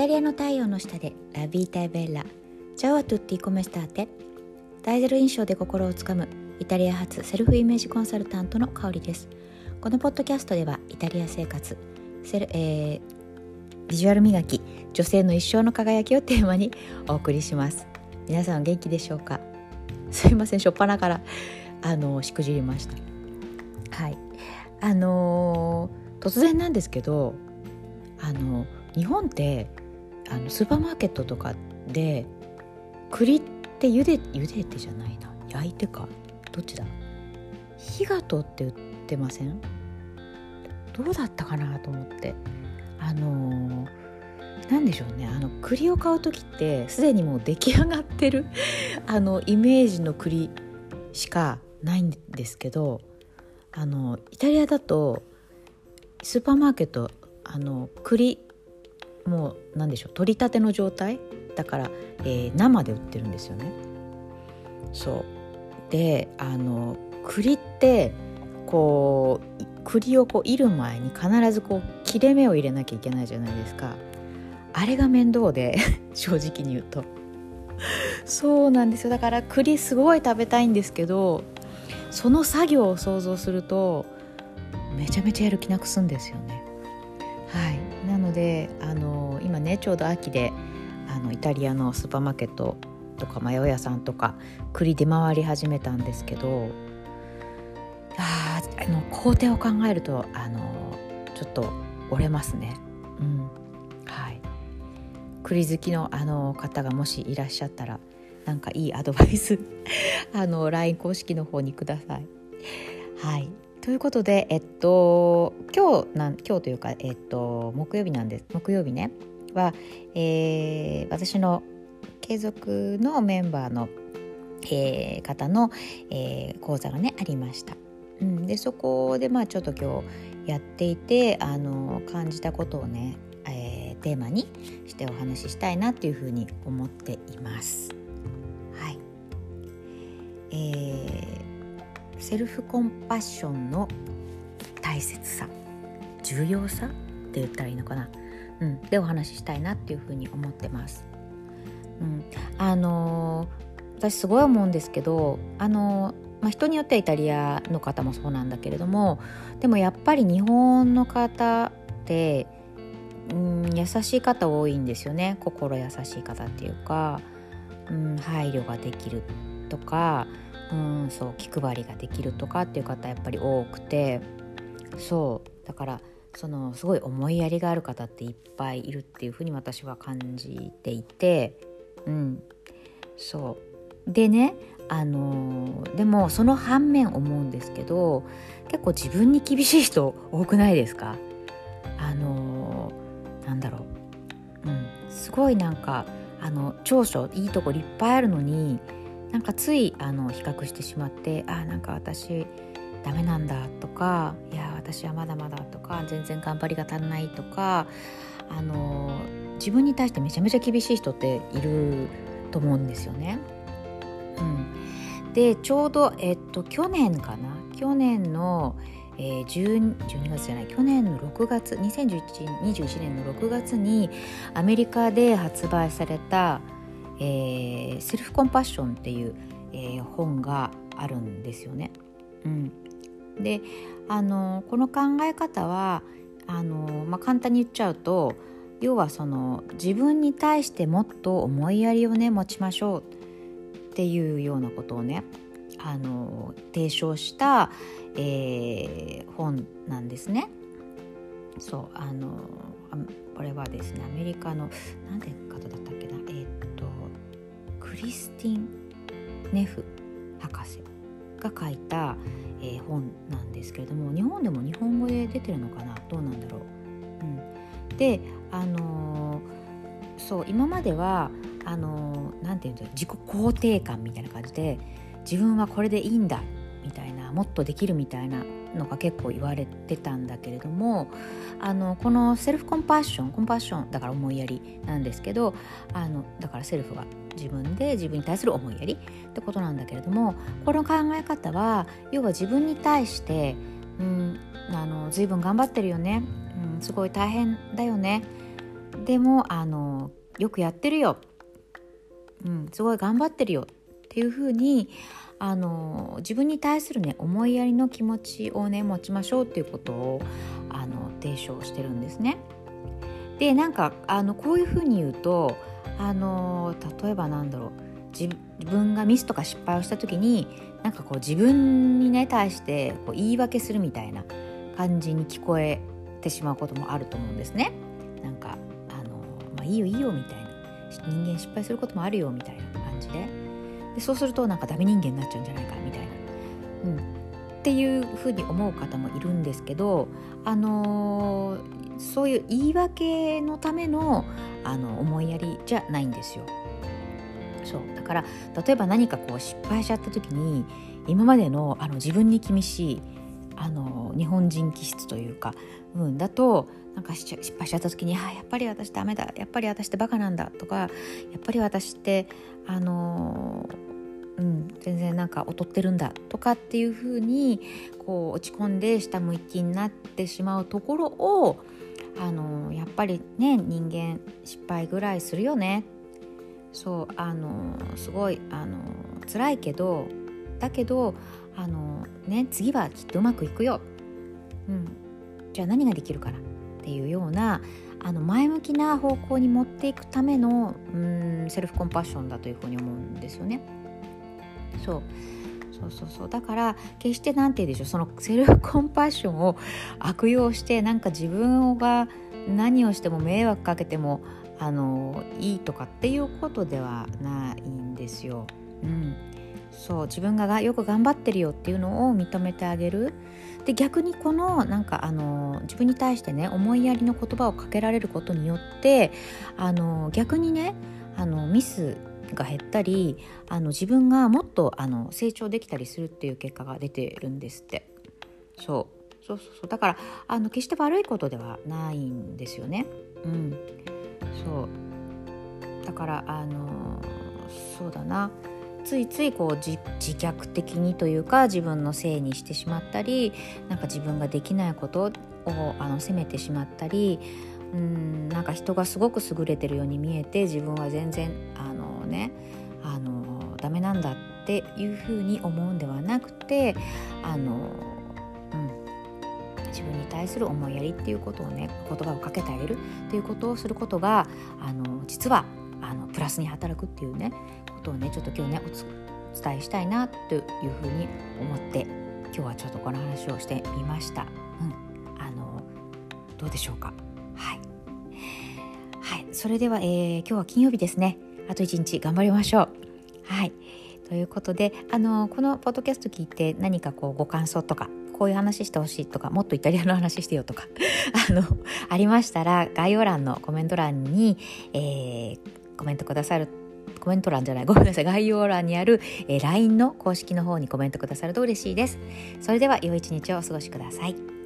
タリアの太陽の下でラビータイベッラチャオアトゥッティコメスターテ大ゼロ印象で心をつかむイタリア発セルフイメージコンサルタントの香りです。このポッドキャストではイタリア生活セル、えー、ビジュアル磨き女性の一生の輝きをテーマにお送りします。皆さん元気でしょうか？すいませんしょっぱなからあのしくじりました。はい。あのー、突然なんですけどあの日本ってあのスーパーマーケットとかで栗って茹で茹でてじゃないな。焼いてか。どっちだ？火が通って売ってません？どうだったかなと思って。あの何でしょうね。あの栗を買う時ってすでにもう出来上がってる あのイメージの栗しかないんですけどあのイタリアだとスーパーマーケットあの栗もう何でしょう取りたての状態だから、えー、生で売ってるんですよね。そう。であの栗ってこう栗をこういる前に必ずこう切れ目を入れなきゃいけないじゃないですか。あれが面倒で 正直に言うと。そうなんですよ。だから栗すごい食べたいんですけどその作業を想像するとめちゃめちゃやる気なくすんですよね。はい。のであの今ねちょうど秋であのイタリアのスーパーマーケットとか八百屋さんとか栗出回り始めたんですけどああの工程を考えるとあのちょっと折れますね。うんはい、栗好きのあの方がもしいらっしゃったらなんかいいアドバイス あの LINE 公式の方にください。はいということで、えっと、今日なん今日というか、えっと、木曜日なんです木曜日ねは、えー、私の継続のメンバーの、えー、方の、えー、講座がねありました。うん、でそこでまあちょっと今日やっていてあの感じたことをね、えー、テーマにしてお話ししたいなっていうふうに思っています。はい、えーセルフコンパッションの大切さ重要さって言ったらいいのかな、うん、でお話ししたいなっていうふうに思ってます。うん、あのー、私すごい思うんですけどあのー、まあ、人によってはイタリアの方もそうなんだけれどもでもやっぱり日本の方ってうん優しい方多いんですよね。心優しい方っていうか、うん、配慮ができるとかうんそう気配りができるとかっていう方やっぱり多くて。そう。だからそのすごい思いやりがある方っていっぱいいるっていうふうに私は感じていて。うん。そう。でねあのでもその反面思うんですけど結構自分に厳しい人多くないですか？あのなんだろう、うん、すごいなんかあの長所いいとこいっぱいあるのになんかついあの比較してしまってあなんか私ダメなんだとかいや私はまだまだとか全然頑張りが足んないとかあの自分に対してめちゃめちゃ厳しい人っていると思うんですよね。うん、でちょうど、えっと、去年かな？去年の、えー、12, 12月じゃない去年の6月2021年の6月にアメリカで発売された「えー、セルフコンパッションっていう、えー、本があるんですよね。うん、であのこの考え方はあの、まあ、簡単に言っちゃうと要はその自分に対してもっと思いやりをね持ちましょうっていうようなことをねあの提唱した、えー、本なんですね。そうあのこれはですねアメリカの何て方だったっけ、リスティン・ネフ博士が書いた、えー、本なんですけれども日本でも日本語で出てるのかな？どうなんだろう？うん、であのー、そう今まではあのー、なんていうんだ自己肯定感みたいな感じで自分はこれでいいんだみたいなもっとできるみたいなのが結構言われてたんだけれどもあのこのセルフコンパッションコンパッションだから思いやりなんですけどあのだからセルフが自分で自分に対する思いやりってことなんだけれどもこの考え方は要は自分に対して、うん、あの随分頑張ってるよね、うん、すごい大変だよねでもあのよくやってるよ、うん、すごい頑張ってるよっていうふうにあの自分に対するね思いやりの気持ちをね持ちましょうっていうことをあの提唱してるんですね。でなんかあのこういうふうに言うとあの例えばなんだろう自分がミスとか失敗をした時になんかこう自分にね対してこう言い訳するみたいな感じに聞こえてしまうこともあると思うんですね。なんかあの、まあ、いいよいいよみたいな人間失敗することもあるよみたいな。でそうするとなんかダメ人間になっちゃうんじゃないかみたいな、うん、っていうふうに思う方もいるんですけど、あのー、そういう言い訳のためのあの思いやりじゃないんですよ。そう。だから例えば何かこう失敗しちゃった時に今までのあの自分に厳しいあの日本人気質というか、うん、だとなんか失敗しちゃった時に「あやっぱり私ダメだ。やっぱり私ってバカなんだ」とか「やっぱり私ってあのうん、全然なんか劣ってるんだとかっていうふうにこう落ち込んで下向きになってしまうところをあのやっぱりね人間失敗ぐらいするよね。そうあのすごいあの辛いけどだけどあの、ね、次はきっとうまくいくよ、うん、じゃあ何ができるかなっていうようなあの前向きな方向に持っていくためのうんセルフコンパッションだというふうに思うんですよね。そう。そうそうそう。だから決して何て言うでしょう。そのセルフコンパッションを悪用してなんか自分が何をしても迷惑かけてもあのいいとかっていうことではないんですよ。うん、そう。自分がよく頑張ってるよっていうのを認めてあげる。で逆にこのなんかあの自分に対してね思いやりの言葉をかけられることによってあの逆にねあのミスが減ったりあの自分がもっとあの成長できたりするっていう結果が出てるんですって。そう。そうそうそう。だからあの決して悪いことではないんですよね。うん。そう。だからあのそうだな。ついついこう自虐的にというか自分のせいにしてしまったりなんか自分ができないことをあの責めてしまったりうんなんか人がすごく優れてるように見えて自分は全然あのねあのダメなんだっていうふうに思うんではなくてあの、うん、自分に対する思いやりっていうことをね言葉をかけてあげるっていうことをすることがあの実はあのプラスに働くっていうねことをねちょっと今日ねお伝えしたいなというふうに思って今日はちょっとこの話をしてみました。うん、あのどうでしょうか、それでは、えー、今日は金曜日ですね。あと一日頑張りましょう。はい。ということであのこのポッドキャスト聞いて何かこうご感想とかこういう話してほしいとかもっとイタリアの話してよとか あのありましたら概要欄のコメント欄に、えー、コメントくださるコメント欄じゃないごめんなさい概要欄にある、えー、LINE の公式の方にコメントくださると嬉しいです。それでは良い一日をお過ごしください。